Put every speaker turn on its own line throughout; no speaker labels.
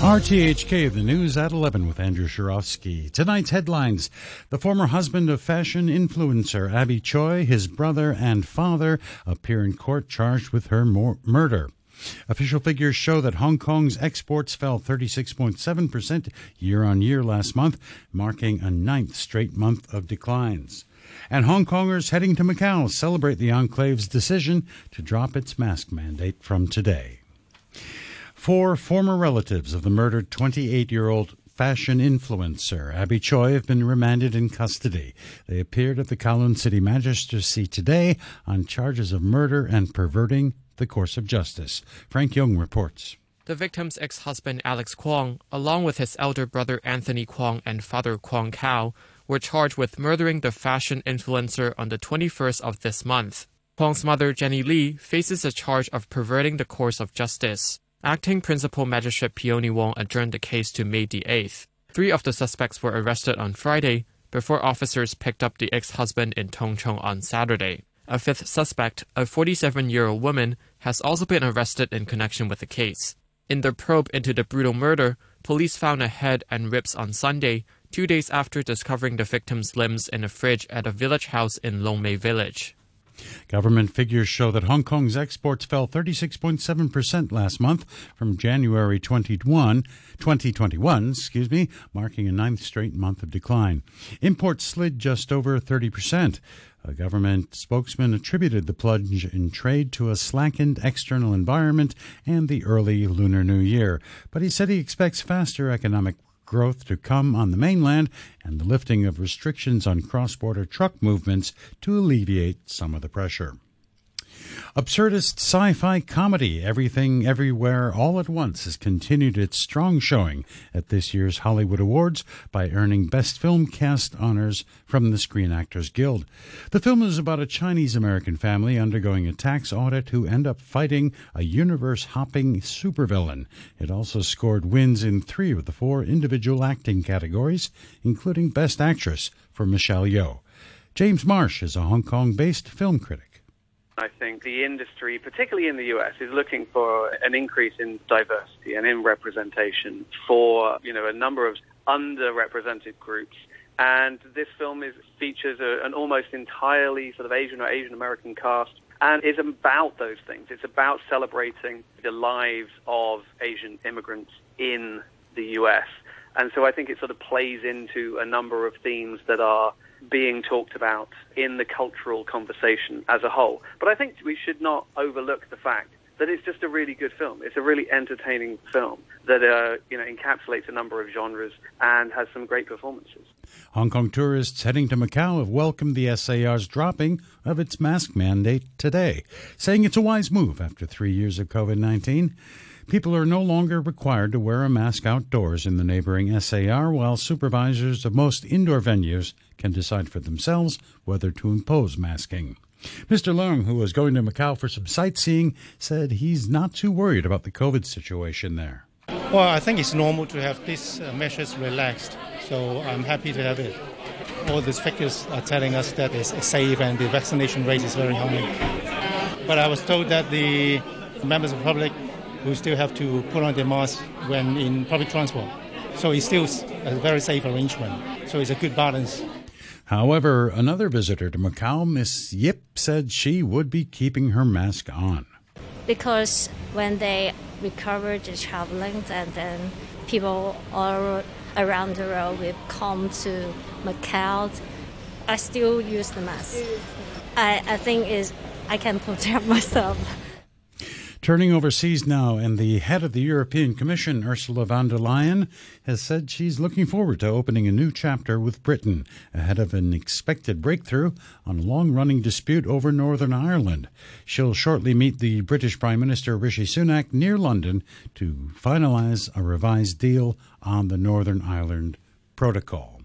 RTHK, the news at 11 with Andrew Shirovsky. Tonight's headlines. The former husband of fashion influencer Abby Choi, his brother and father, appear in court charged with her mor- murder. Official figures show that Hong Kong's exports fell 36.7% year on year last month, marking a ninth straight month of declines. And Hong Kongers heading to Macau celebrate the enclave's decision to drop its mask mandate from today. Four former relatives of the murdered 28 year old fashion influencer Abby Choi have been remanded in custody. They appeared at the Kowloon City Magistracy today on charges of murder and perverting the course of justice. Frank Young reports.
The victim's ex husband Alex Kwong, along with his elder brother Anthony Kwong and father Kwong Kao, were charged with murdering the fashion influencer on the 21st of this month. Kwong's mother, Jenny Lee, faces a charge of perverting the course of justice. Acting Principal Magistrate Peony Wong adjourned the case to May the 8th. Three of the suspects were arrested on Friday before officers picked up the ex husband in Tung Chung on Saturday. A fifth suspect, a 47 year old woman, has also been arrested in connection with the case. In their probe into the brutal murder, police found a head and ribs on Sunday, two days after discovering the victim's limbs in a fridge at a village house in Long Mei Village.
Government figures show that Hong Kong's exports fell 36.7% last month from January 21, 2021, excuse me, marking a ninth straight month of decline. Imports slid just over 30%. A government spokesman attributed the plunge in trade to a slackened external environment and the early Lunar New Year, but he said he expects faster economic growth to come on the mainland and the lifting of restrictions on cross border truck movements to alleviate some of the pressure. Absurdist sci fi comedy Everything Everywhere All at Once has continued its strong showing at this year's Hollywood Awards by earning Best Film Cast honors from the Screen Actors Guild. The film is about a Chinese American family undergoing a tax audit who end up fighting a universe hopping supervillain. It also scored wins in three of the four individual acting categories, including Best Actress for Michelle Yeoh. James Marsh is a Hong Kong based film critic.
I think the industry, particularly in the US, is looking for an increase in diversity and in representation for you know a number of underrepresented groups. And this film is, features a, an almost entirely sort of Asian or Asian American cast and is about those things. It's about celebrating the lives of Asian immigrants in the US. And so I think it sort of plays into a number of themes that are being talked about in the cultural conversation as a whole. But I think we should not overlook the fact that it's just a really good film. It's a really entertaining film that uh, you know encapsulates a number of genres and has some great performances.
Hong Kong tourists heading to Macau have welcomed the SAR's dropping of its mask mandate today, saying it's a wise move after three years of COVID 19. People are no longer required to wear a mask outdoors in the neighboring SAR, while supervisors of most indoor venues can decide for themselves whether to impose masking. Mr. Leung, who was going to Macau for some sightseeing, said he's not too worried about the COVID situation there.
Well, I think it's normal to have these uh, measures relaxed, so I'm happy to have it. All these figures are telling us that it's safe and the vaccination rate is very high. But I was told that the members of the public who still have to put on their mask when in public transport. So it's still a very safe arrangement. So it's a good balance.
However, another visitor to Macau, Miss Yip, said she would be keeping her mask on.
Because when they recover the traveling and then people all around the world will come to Macau, I still use the mask. I, I think is I can protect myself.
Turning overseas now, and the head of the European Commission, Ursula von der Leyen, has said she's looking forward to opening a new chapter with Britain ahead of an expected breakthrough on a long running dispute over Northern Ireland. She'll shortly meet the British Prime Minister Rishi Sunak near London to finalise a revised deal on the Northern Ireland Protocol.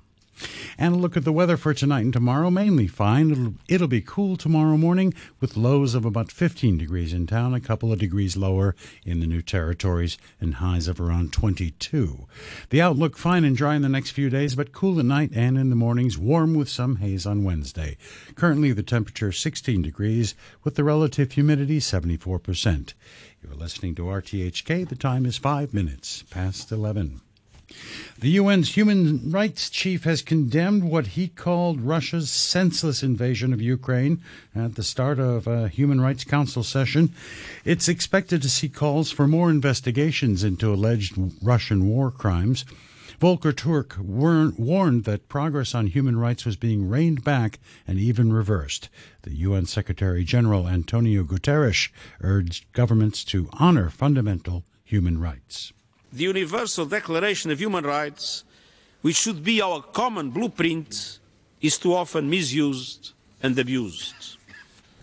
And a look at the weather for tonight and tomorrow. Mainly fine. It'll, it'll be cool tomorrow morning with lows of about 15 degrees in town, a couple of degrees lower in the new territories, and highs of around 22. The outlook fine and dry in the next few days, but cool at night and in the mornings, warm with some haze on Wednesday. Currently, the temperature 16 degrees with the relative humidity 74%. You're listening to RTHK. The time is five minutes past 11. The UN's human rights chief has condemned what he called Russia's senseless invasion of Ukraine at the start of a Human Rights Council session. It's expected to see calls for more investigations into alleged Russian war crimes. Volker Turk warned that progress on human rights was being reined back and even reversed. The UN Secretary General Antonio Guterres urged governments to honor fundamental human rights
the Universal Declaration of Human Rights, which should be our common blueprint, is too often misused and abused.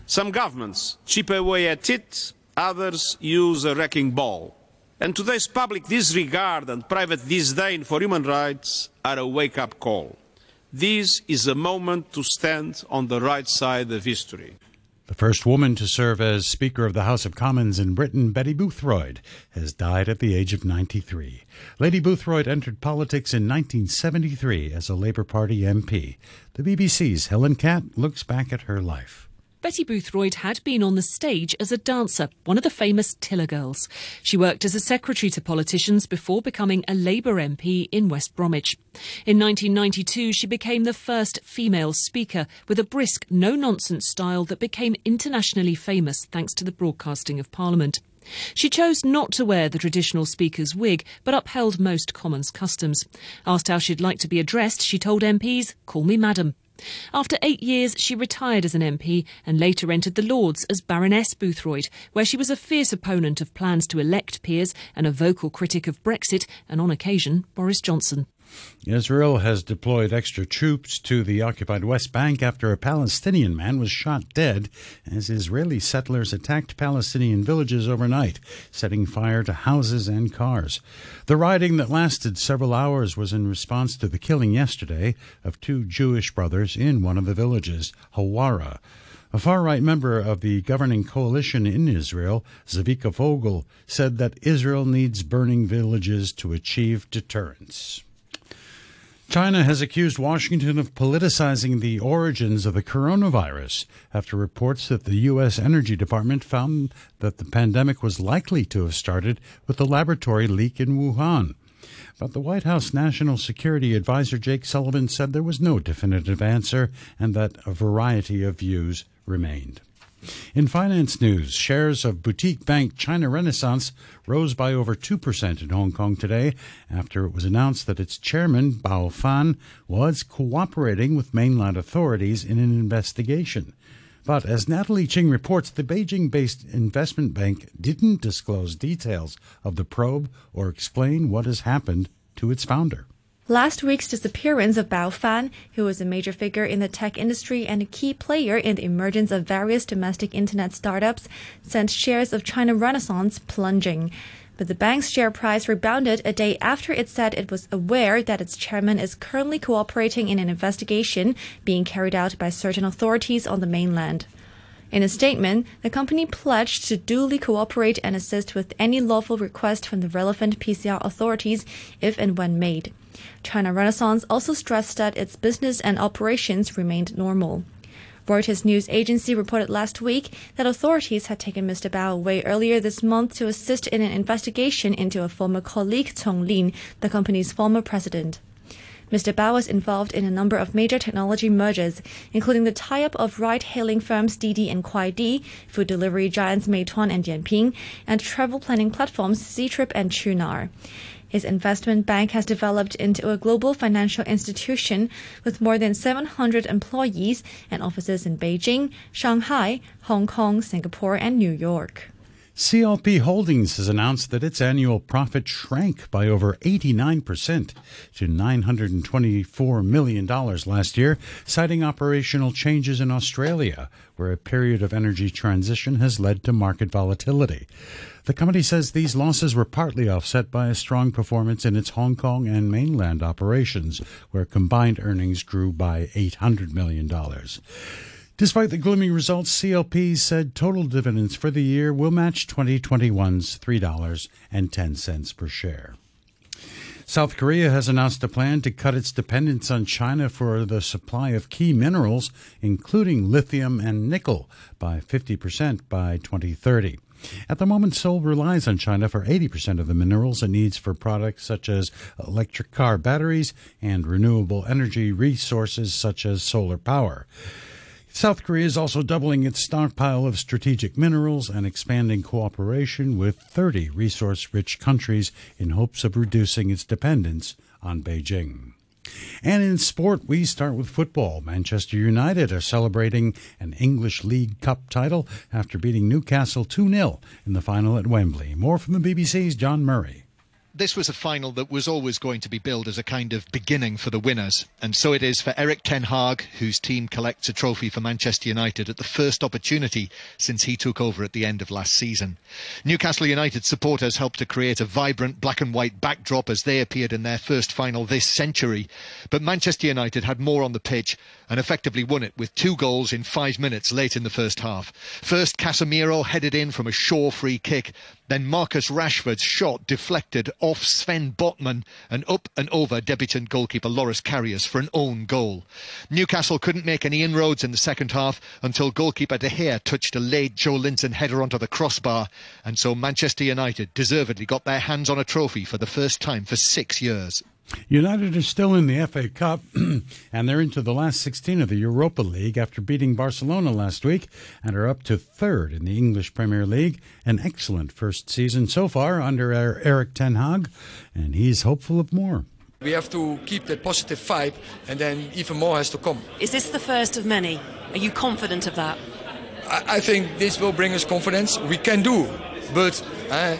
Some governments chip away at it, others use a wrecking ball. And today's public disregard and private disdain for human rights are a wake up call. This is a moment to stand on the right side of history.
The first woman to serve as Speaker of the House of Commons in Britain, Betty Boothroyd, has died at the age of 93. Lady Boothroyd entered politics in 1973 as a Labour Party MP. The BBC's Helen Catt looks back at her life.
Betty Boothroyd had been on the stage as a dancer, one of the famous Tiller Girls. She worked as a secretary to politicians before becoming a Labour MP in West Bromwich. In 1992, she became the first female speaker with a brisk, no nonsense style that became internationally famous thanks to the broadcasting of Parliament. She chose not to wear the traditional speaker's wig, but upheld most Commons customs. Asked how she'd like to be addressed, she told MPs, Call me Madam. After eight years, she retired as an MP and later entered the Lords as Baroness Boothroyd, where she was a fierce opponent of plans to elect peers and a vocal critic of Brexit and, on occasion, Boris Johnson.
Israel has deployed extra troops to the occupied West Bank after a Palestinian man was shot dead as Israeli settlers attacked Palestinian villages overnight, setting fire to houses and cars. The rioting that lasted several hours was in response to the killing yesterday of two Jewish brothers in one of the villages, Hawara. A far right member of the governing coalition in Israel, Zvika Fogel, said that Israel needs burning villages to achieve deterrence. China has accused Washington of politicizing the origins of the coronavirus after reports that the U.S. Energy Department found that the pandemic was likely to have started with a laboratory leak in Wuhan. But the White House National Security Advisor Jake Sullivan said there was no definitive answer and that a variety of views remained. In finance news, shares of boutique bank China Renaissance rose by over 2% in Hong Kong today after it was announced that its chairman, Bao Fan, was cooperating with mainland authorities in an investigation. But as Natalie Ching reports, the Beijing based investment bank didn't disclose details of the probe or explain what has happened to its founder.
Last week's disappearance of Bao Fan, who was a major figure in the tech industry and a key player in the emergence of various domestic internet startups, sent shares of China Renaissance plunging. But the bank's share price rebounded a day after it said it was aware that its chairman is currently cooperating in an investigation being carried out by certain authorities on the mainland. In a statement, the company pledged to duly cooperate and assist with any lawful request from the relevant PRC authorities if and when made. China Renaissance also stressed that its business and operations remained normal. Reuters news agency reported last week that authorities had taken Mr. Bao away earlier this month to assist in an investigation into a former colleague, Cong Lin, the company's former president. Mr. Bao was involved in a number of major technology mergers, including the tie-up of ride-hailing firms Didi and Kuaidi, food delivery giants Meituan and Dianping, and travel planning platforms Ctrip and Qunar. His investment bank has developed into a global financial institution with more than 700 employees and offices in Beijing, Shanghai, Hong Kong, Singapore, and New York.
CLP Holdings has announced that its annual profit shrank by over 89% to $924 million last year, citing operational changes in Australia, where a period of energy transition has led to market volatility. The company says these losses were partly offset by a strong performance in its Hong Kong and mainland operations, where combined earnings grew by $800 million. Despite the gloomy results, CLP said total dividends for the year will match 2021's $3.10 per share. South Korea has announced a plan to cut its dependence on China for the supply of key minerals, including lithium and nickel, by 50% by 2030. At the moment, Seoul relies on China for 80% of the minerals it needs for products such as electric car batteries and renewable energy resources such as solar power. South Korea is also doubling its stockpile of strategic minerals and expanding cooperation with 30 resource rich countries in hopes of reducing its dependence on Beijing. And in sport, we start with football. Manchester United are celebrating an English League Cup title after beating Newcastle 2 0 in the final at Wembley. More from the BBC's John Murray
this was a final that was always going to be billed as a kind of beginning for the winners. And so it is for Erik Ten Hag, whose team collects a trophy for Manchester United at the first opportunity since he took over at the end of last season. Newcastle United supporters helped to create a vibrant black and white backdrop as they appeared in their first final this century. But Manchester United had more on the pitch and effectively won it with two goals in five minutes late in the first half. First, Casemiro headed in from a Shaw free kick. Then Marcus Rashford's shot deflected off Sven Botman and up and over debutant goalkeeper Loris Karius for an own goal. Newcastle couldn't make any inroads in the second half until goalkeeper De Gea touched a late Joelinton header onto the crossbar, and so Manchester United deservedly got their hands on a trophy for the first time for six years.
United are still in the FA Cup, and they're into the last 16 of the Europa League after beating Barcelona last week and are up to third in the English Premier League. An excellent first season so far under Erik Ten Hag, and he's hopeful of more.
We have to keep that positive vibe, and then even more has to come.
Is this the first of many? Are you confident of that?
I, I think this will bring us confidence. We can do, but uh, uh,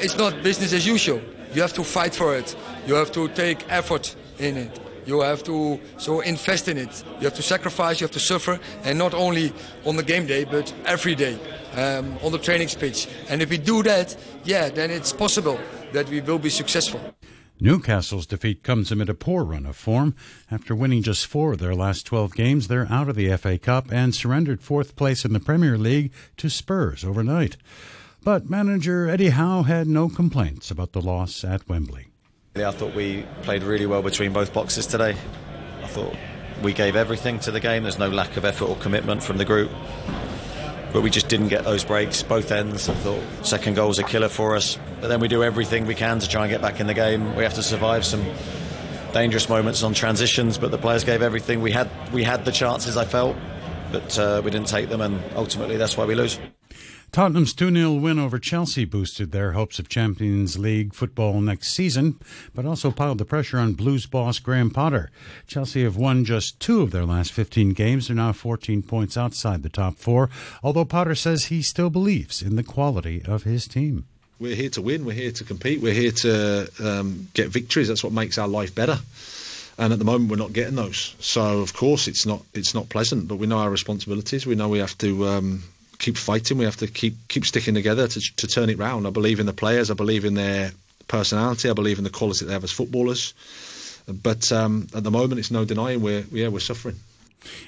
it's not business as usual. You have to fight for it. You have to take effort in it. You have to so invest in it. You have to sacrifice. You have to suffer, and not only on the game day, but every day um, on the training pitch. And if we do that, yeah, then it's possible that we will be successful.
Newcastle's defeat comes amid a poor run of form. After winning just four of their last 12 games, they're out of the FA Cup and surrendered fourth place in the Premier League to Spurs overnight. But manager Eddie Howe had no complaints about the loss at Wembley.
I thought we played really well between both boxes today. I thought we gave everything to the game. There's no lack of effort or commitment from the group. But we just didn't get those breaks, both ends. I thought second goal's a killer for us. But then we do everything we can to try and get back in the game. We have to survive some dangerous moments on transitions, but the players gave everything. We had we had the chances, I felt, but uh, we didn't take them, and ultimately that's why we lose.
Tottenham's 2 0 win over Chelsea boosted their hopes of Champions League football next season, but also piled the pressure on Blues boss Graham Potter. Chelsea have won just two of their last 15 games. They're now 14 points outside the top four, although Potter says he still believes in the quality of his team.
We're here to win, we're here to compete, we're here to um, get victories. That's what makes our life better and at the moment we're not getting those. So of course it's not it's not pleasant, but we know our responsibilities. We know we have to um, keep fighting. We have to keep keep sticking together to to turn it round. I believe in the players. I believe in their personality. I believe in the quality they have as footballers. But um, at the moment, it's no denying we're yeah we're suffering.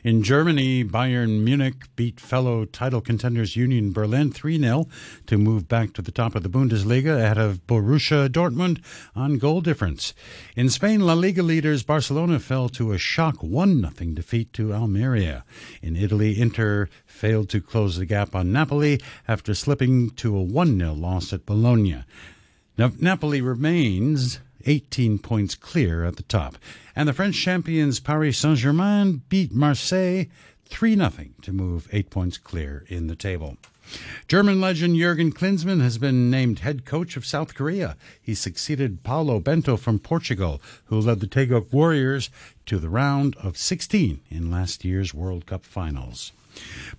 In Germany, Bayern Munich beat fellow title contenders Union Berlin 3 0 to move back to the top of the Bundesliga ahead of Borussia Dortmund on goal difference. In Spain, La Liga leaders Barcelona fell to a shock 1 0 defeat to Almeria. In Italy, Inter failed to close the gap on Napoli after slipping to a 1 0 loss at Bologna. Now, Napoli remains 18 points clear at the top. And the French champions Paris Saint Germain beat Marseille 3 0 to move 8 points clear in the table. German legend Jurgen Klinsmann has been named head coach of South Korea. He succeeded Paulo Bento from Portugal, who led the Taeguk Warriors to the round of 16 in last year's World Cup finals.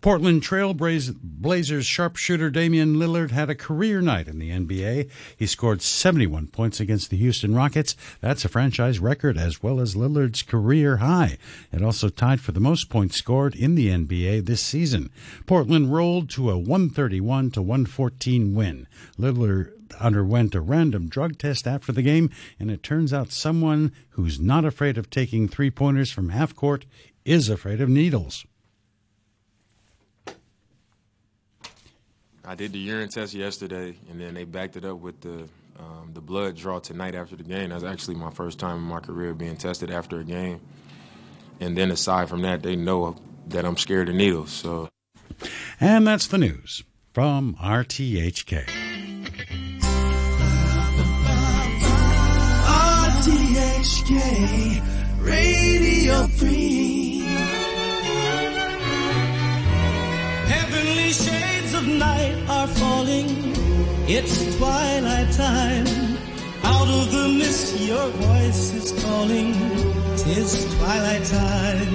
Portland Trail Blazers sharpshooter Damian Lillard had a career night in the NBA. He scored 71 points against the Houston Rockets. That's a franchise record as well as Lillard's career high. It also tied for the most points scored in the NBA this season. Portland rolled to a 131 to 114 win. Lillard underwent a random drug test after the game, and it turns out someone who's not afraid of taking three pointers from half court is afraid of needles.
I did the urine test yesterday, and then they backed it up with the um, the blood draw tonight after the game. That's actually my first time in my career being tested after a game. And then aside from that, they know that I'm scared of needles. So.
And that's the news from RTHK.
RTHK Radio 3. Heavenly of night are falling. It's twilight time. Out of the mist, your voice is calling. Tis twilight time.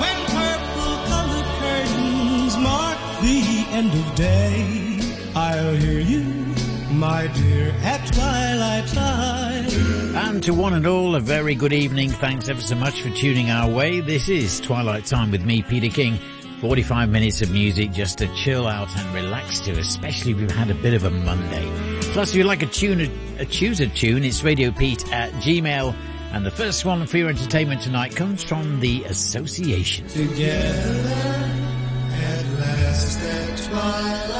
When purple colored curtains mark the end of day, I'll hear you my dear, at twilight time.
And to one and all, a very good evening. Thanks ever so much for tuning our way. This is Twilight Time with me, Peter King. 45 minutes of music just to chill out and relax to, especially if you've had a bit of a Monday. Plus, if you like a tune, a choose a tune, it's Radio Pete at Gmail. And the first one for your entertainment tonight comes from the Association.
Together at last at twilight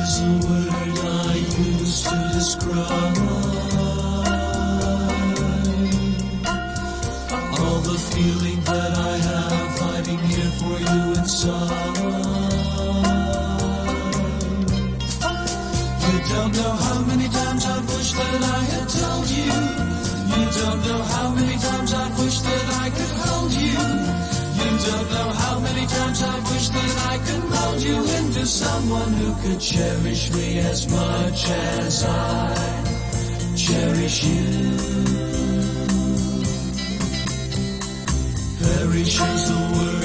is a word I use to describe all the feeling that I have hiding here for you inside. You don't know how many times I've wished that I had told you. You don't know how many times I've wished that I could hold you. You don't know how many times I've wished that I could mold you into someone who could cherish me as much as I cherish you. Perish is the word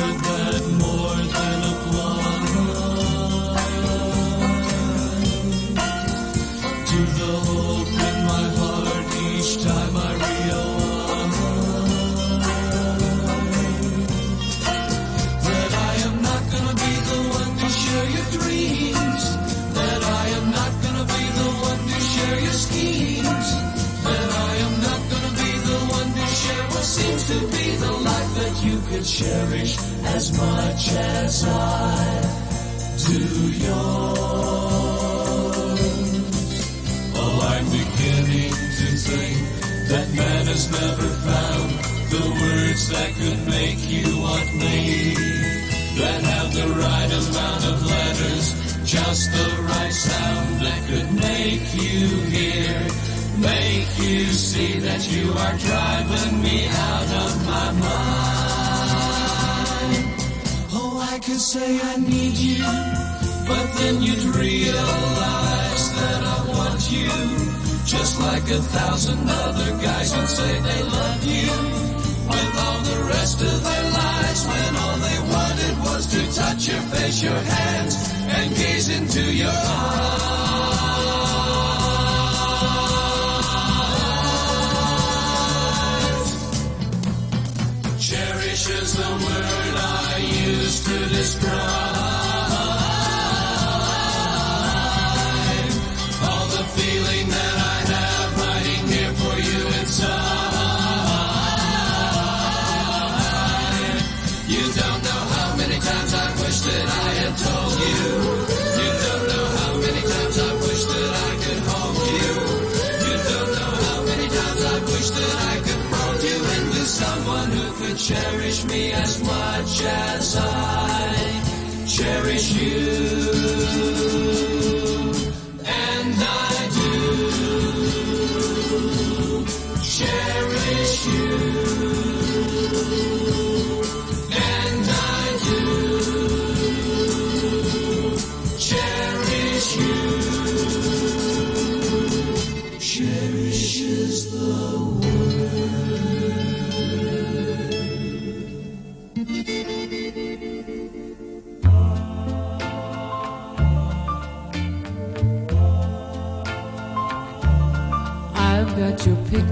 I'm beginning to think that man has never found the words that could make you want me. That have the right amount of letters, just the right sound that could make you hear. Make you see that you are driving me out of my mind. Oh, I could say I need you, but then you'd realize You. Just like a thousand other guys would say they love you. With all the rest of their lives, when all they wanted was to touch your face, your hands, and gaze into your eyes. Wish that I could mold you into someone who could cherish me as much as I cherish you. And I do cherish you.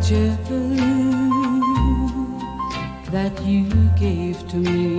Picture that you gave to me.